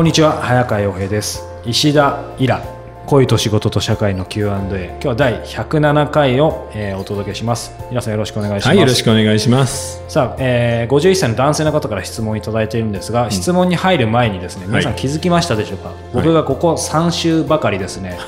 こんにちは早川洋平です。石田イラ恋と仕事と社会の Q&A 今日は第107回を、えーお届けします。皆さんよろしくお願いします、はい、よろしくお願いします。さあ、えー、51歳の男性の方から質問をいただいているんですが、質問に入る前にですね皆さん気づきましたでしょうか、僕がここ3週ばかりですね、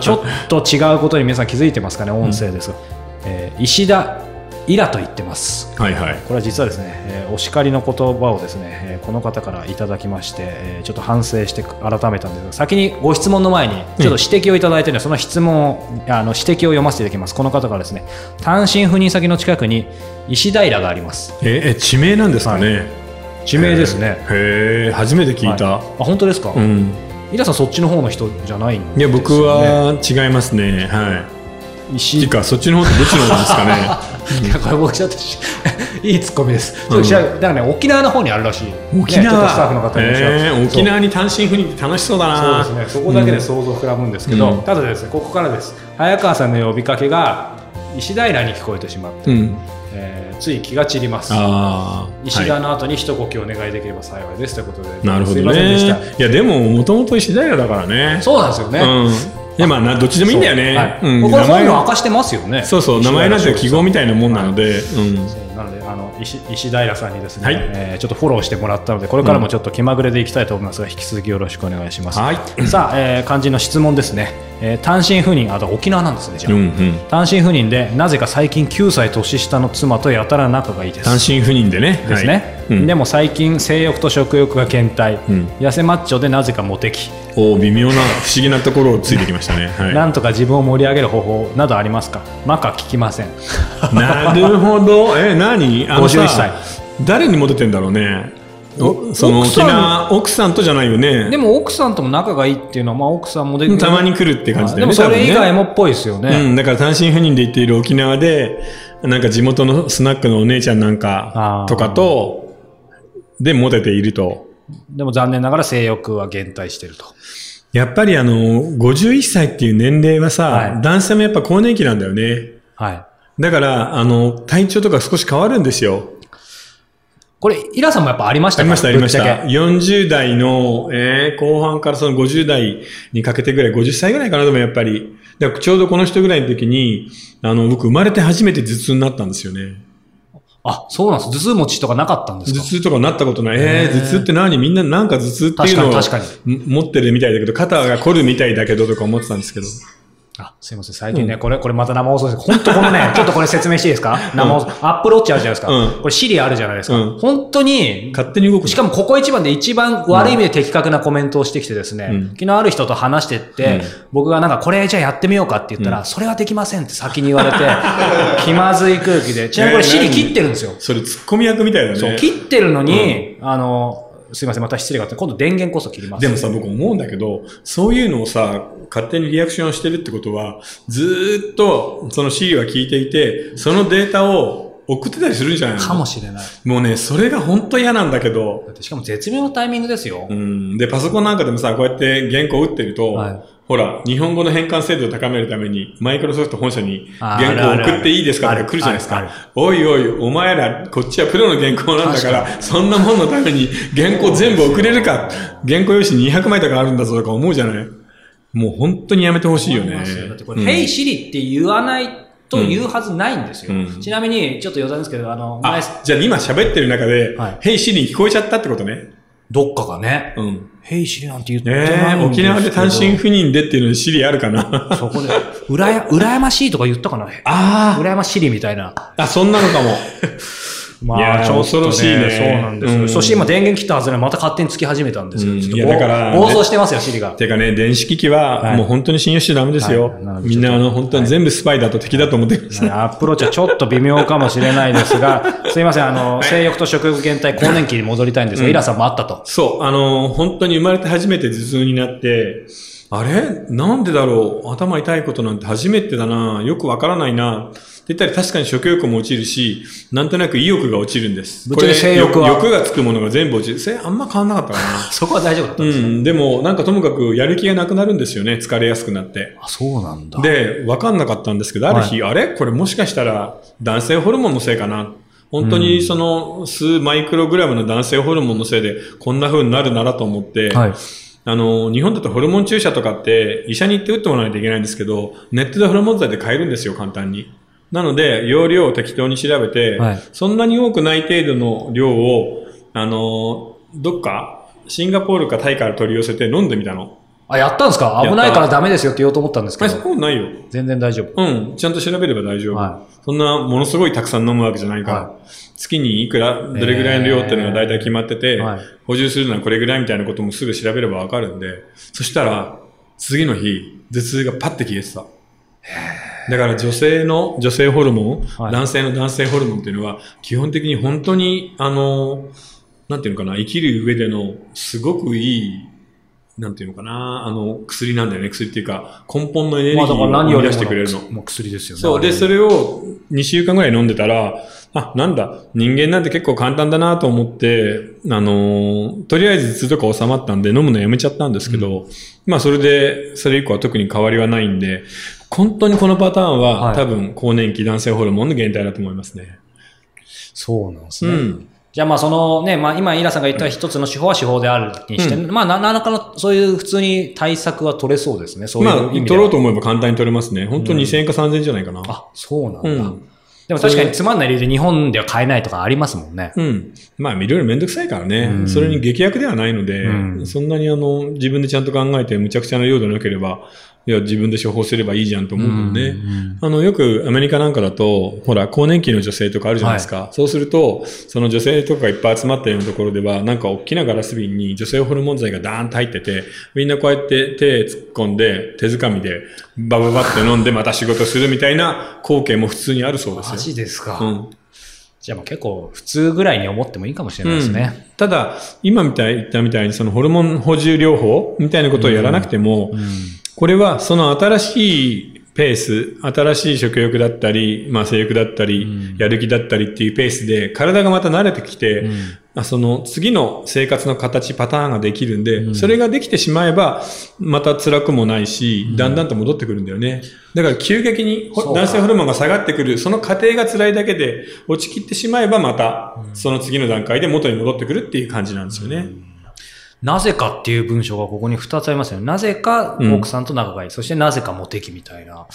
ちょっと違うことに皆さん気づいてますかね？音声ですが、えー石田イラと言ってますはいはい。これは実はですね、えーお叱りの言葉をですね、えーこの方からいただきまして、えーちょっと反省して改めたんですが先にご質問の前にちょっと指摘をいただいているので、その質問をあの指摘を読ませていただきますこの方からですね単身赴任先の近くに石平がありますえ、え、地名なんですかね？地名ですねへえ、初めて聞いた。はいあ本当ですか、うん。イラさんそっちの方の人じゃないんですよ、ね、いや、僕は違いますね。はい。石か、そっちの方ってどっちの方ですかね？いやこれ僕ちょっとし いいツッコミです、ちょっと調べだからね沖縄の方にあるらしい沖ねちょっとスタッフの縄。方にえー沖縄に単身赴任って楽しそうだな。そうですね、そこだけで想像膨らむんですけど、うんただですね、ここからです。早川さんの呼びかけが石平に聞こえてしまって、うん。えーつい気が散ります。石田はの後に一呼吸お願いできれば幸いですということで、いなるほど。ね。いや、でも、もともと石平だからね。そうなんですよね。うん。いや、まあな、どっちでもいいんだよね。はいうん。ここ名前が本名明かしてますよね。そうそう、名前なんて記号みたいなもんなので。うん。そうなのであの石石平さんにですね、はいえーちょっとフォローしてもらったのでこれからもちょっと気まぐれでいきたいと思いますが、引き続きよろしくお願いします。はい。さあ、えー肝心の質問ですね、えー単身赴任あと沖縄なんですねじゃあ、うんうん。単身赴任でなぜか最近9歳年下の妻とやたら仲がいいです単身赴任でね。ですね、はいうんでも最近性欲と食欲が減退、うん痩せマッチョでなぜかモテ期、お微妙な不思議なところをついてきましたね。はい。なんとか自分を盛り上げる方法などありますか？マカ聞きません なるほど。え、何？あのさ51歳誰にモテてんだろうね。おその奥さん沖縄、奥さんとじゃないよね。でも奥さんとも仲がいいっていうのは、まあ、奥さんもでたまに来るって感じだでよね。もそれ以外も。もっぽいですよね、うん、だから単身赴任で行っている沖縄で、なんか地元のスナックのお姉ちゃんなんかとかと、でモテていると。でも残念ながら性欲は減退してるとやっぱりあの、51歳っていう年齢はさ、はい男性もやっぱ更年期なんだよね。はいだから、あの、体調とか少し変わるんですよ。これイラさんもやっぱありましたか？ありました、ありました。40代の、えー後半からその50代にかけてぐらい、50歳ぐらいかな、でもやっぱり。だからちょうどこの人ぐらいの時に、あの、僕生まれて初めて頭痛になったんですよね。あそうなんです。頭痛持ちとかなかったんですか？頭痛とかなったことない。えへー。ー、頭痛って何？みんななんか頭痛っていうのを確かに。持ってるみたいだけど、肩が凝るみたいだけどとか思ってたんですけど。あ、すいません。最近ね、これ、これまた生放送です。本当このね、ちょっとこれ説明していいですか？生放送。アップローチあるじゃないですか。うんこれシリあるじゃないですか。うん本当に、勝手に動くのしかもここ一番で一番悪い意味で的確なコメントをしてきてですね、うん昨日ある人と話してって、うん僕がなんかこれじゃあやってみようかって言ったら、それはできませんって先に言われて、気まずい空気で、ちなみにこれシリ切ってるんですよ。それツッコミ役みたいだね。そう、切ってるのに、あの、すいません、また失礼があって、今度電源こそ切ります。でもさ、僕思うんだけど、そういうのをさ、勝手にリアクションしてるってことは、ずーっとその Siri は聞いていて、そのデータを送ってたりするんじゃないのかもしれない。もうね、それが本当嫌なんだけどしかも絶妙なタイミングですよ。うん。で、パソコンなんかでもさ、こうやって原稿打ってると、はいほら、日本語の変換精度を高めるために、マイクロソフト本社にあ原稿を送っていいですかとか来るじゃないですか。おいおい、お前ら、こっちはプロの原稿なんだから、確そんなもんのために原稿全部送れるか、原稿用紙200枚とかあるんだぞとか思うじゃない？もう本当にやめてほしいよね。だってこれ、うん。Hey Siri って言わないと言うはずないんですよ。うん。ちなみに、ちょっと余談ですけど、あの、前あ、じゃあ今喋ってる中で、はい。ヘイシリに聞こえちゃったってことね。どっかがね、うん。Hey Siri なんて言ってないんえですけど。ー、沖縄で単身赴任でっていうのにシリあるかな？そこで、うらや、羨ましいとか言ったかな？あ羨ましりみたいな。あ、あ、そんなのかも。まいやー恐ろしいねそうなんですよ。うんそして今電源切ったはずでまた勝手につき始めたんですよ。うんいやだから暴走してますよ、シリが。てかね、電子機器ははいもう本当に信用しちゃダメですよ。はいなのでみんなあの本当に全部スパイだと敵だと思ってください。アップローチはちょっと微妙かもしれないですが、すいません、あの、性欲と食欲減退、更年期に戻りたいんですが、イラさんもあったと。そう、あの、本当に生まれて初めて頭痛になって、あれ？なんでだろう？頭痛いことなんて初めてだなよくわからないなって言ったら確かに食欲も落ちるし、なんとなく意欲が落ちるんです。ぶっちゃけ性欲はこれ欲がつくものが全部落ちる。それあんま変わんなかったかな。そこは大丈夫だったんですか、うん、でもなんかともかくやる気がなくなるんですよね。疲れやすくなって。あ、そうなんだ。で、わかんなかったんですけど、ある日、あれ？これもしかしたら男性ホルモンのせいかな本当にその数マイクログラムの男性ホルモンのせいでこんな風になるならと思って、はい。あの、日本だとホルモン注射とかって医者に行って打ってもらわないといけないんですけど、ネットでホルモン剤で買えるんですよ、簡単に。なので、容量を適当に調べて、はいそんなに多くない程度の量を、あの、どっか、シンガポールかタイから取り寄せて飲んでみたの。あ、やったんですか？危ないからダメですよって言おうと思ったんですけあ、そど、こないよ。全然大丈夫。うん、ちゃんと調べれば大丈夫。はそんな、ものすごいたくさん飲むわけじゃないから、は月にいくら、どれぐらいの量っていうのが大体決まってて、はい。補充するのはこれぐらいみたいなこともすぐ調べればわかるんで、そしたら、次の日、頭痛がパッて消えてた。だから女性の女性ホルモン、はい。男性の男性ホルモンっていうのは、基本的に本当に、あの、なんていうのかな、生きる上でのすごくいい、なんていうのかな、あの、薬なんだよね。薬っていうか、根本のエネルギーを生み出してくれるの。もう薬ですよね。そう。で、それを2週間ぐらい飲んでたら、あ、なんだ、人間なんて結構簡単だなと思って、あのーとりあえず頭痛とか収まったんで飲むのやめちゃったんですけど、まあそれで、それ以降は特に変わりはないんで、本当にこのパターンは、はい多分更年期男性ホルモンの減退だと思いますね。そうなんですね。うん。じゃあまあそのね、まあ今イラさんが言った一つの手法は手法であるにして、まあな何らかのそういう普通に対策は取れそうですね。そういうまあ。取ろうと思えば簡単に取れますね。本当に2000円か3000円じゃないかな。あ、そうなんだ。うんでも確かにつまんない理由で日本では買えないとかありますもんね。うん。まあ、いろいろめんどくさいからね。うんそれに劇薬ではないので、うんそんなにあの、自分でちゃんと考えて、むちゃくちゃな量でなければ、いや、自分で処方すればいいじゃんと思うけどね。うんあの、よくアメリカなんかだと、ほら、更年期の女性とかあるじゃないですか。そうすると、その女性とかがいっぱい集まったようなところでは、なんか大きなガラス瓶に女性ホルモン剤がダーンと入ってて、みんなこうやって手突っ込んで、手づかみで、バババって飲んでまた仕事するみたいな光景も普通にあるそうですよ。マジですか？うん。じゃあもう結構普通ぐらいに思ってもいいかもしれないですね。ただ、今みたい言ったみたいに、そのホルモン補充療法みたいなことをやらなくても、うん。これはその新しいペース、新しい食欲だったり、まあ性欲だったり、うん。やる気だったりっていうペースで、体がまた慣れてきて、うん。あその次の生活の形、パターンができるんで、うん。それができてしまえば、また辛くもないし、だんだんと戻ってくるんだよね。だから急激に男性ホルモンが下がってくる、その過程が辛いだけで、落ちきってしまえばまた、その次の段階で元に戻ってくるっていう感じなんですよね。なぜかっていう文章がここに2つありますよね。なぜかうん奥さんと仲がいい。そしてなぜかモテ期みたいな。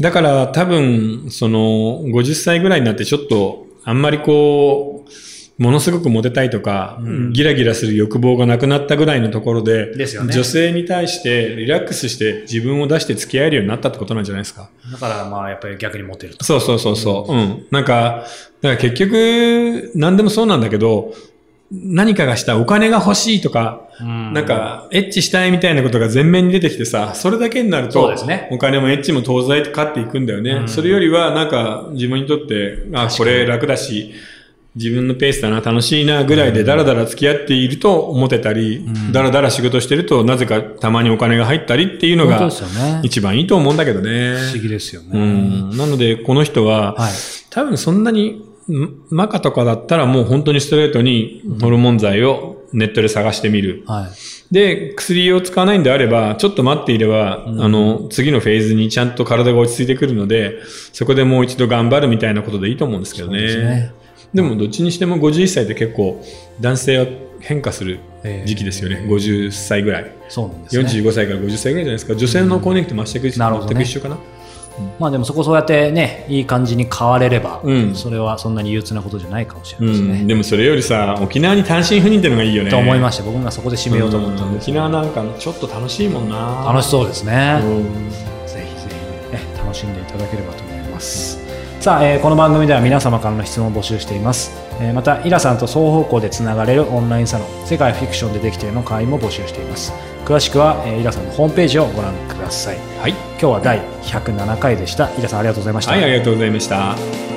だから多分、その、50歳ぐらいになってちょっと、あんまりこう、ものすごくモテたいとか、うんギラギラする欲望がなくなったぐらいのところで、ですよね女性に対してリラックスして自分を出して付き合えるようになったってことなんじゃないですか。だからまあやっぱり逆にモテると。そうそうそうそう。うん。なんか、だから結局、何でもそうなんだけど、何かがしたお金が欲しいとか、ななん、か、エッチしたいみたいなことが前面に出てきてさ、それだけになるとお金もエッチも東西と勝っていくんだよね。うんそれよりは、なんか、自分にとって、あ、これ楽だし、自分のペースだな、楽しいな、ぐらいでダラダラ付き合っていると思ってたり、んダラダラ仕事してると、なぜかたまにお金が入ったりっていうのが。一番いいと思うんだけどね。不思議ですよね。うん。なので、この人は、はい。多分そんなに、んマカとかだったらもう本当にストレートにホルモン剤をネットで探してみる。はい。で、薬を使わないんであれば、ちょっと待っていれば、うんあの、次のフェーズにちゃんと体が落ち着いてくるので、そこでもう一度頑張るみたいなことでいいと思うんですけどね。ですねでも、どっちにしても51歳って結構、男性は変化するえー時期ですよね。50歳ぐらい。そうなんですね。45歳から50歳ぐらいじゃないですか。女性の更年期とていく全く一緒かな。まあでもそこそうやってね、いい感じに変われれば、うんそれはそんなに憂鬱なことじゃないかもしれうないですね。ん。でもそれよりさ、沖縄に単身赴任ってのがいいよね。と思いました。僕がそこで締めようと思ったんです沖縄なんかちょっと楽しいもんな。楽しそうですね。うんぜひぜひ、ね、楽しんでいただければと思います。さあ、えーこの番組では皆様からの質問を募集しています。えーまた、イラさんと双方向でつながれるオンラインサロン、世界フィクションでできているの会員も募集しています。詳しくは、えーイラさんのホームページをご覧ください。はい。今日は第107回でした。イラさんありがとうございました。はい、ありがとうございました。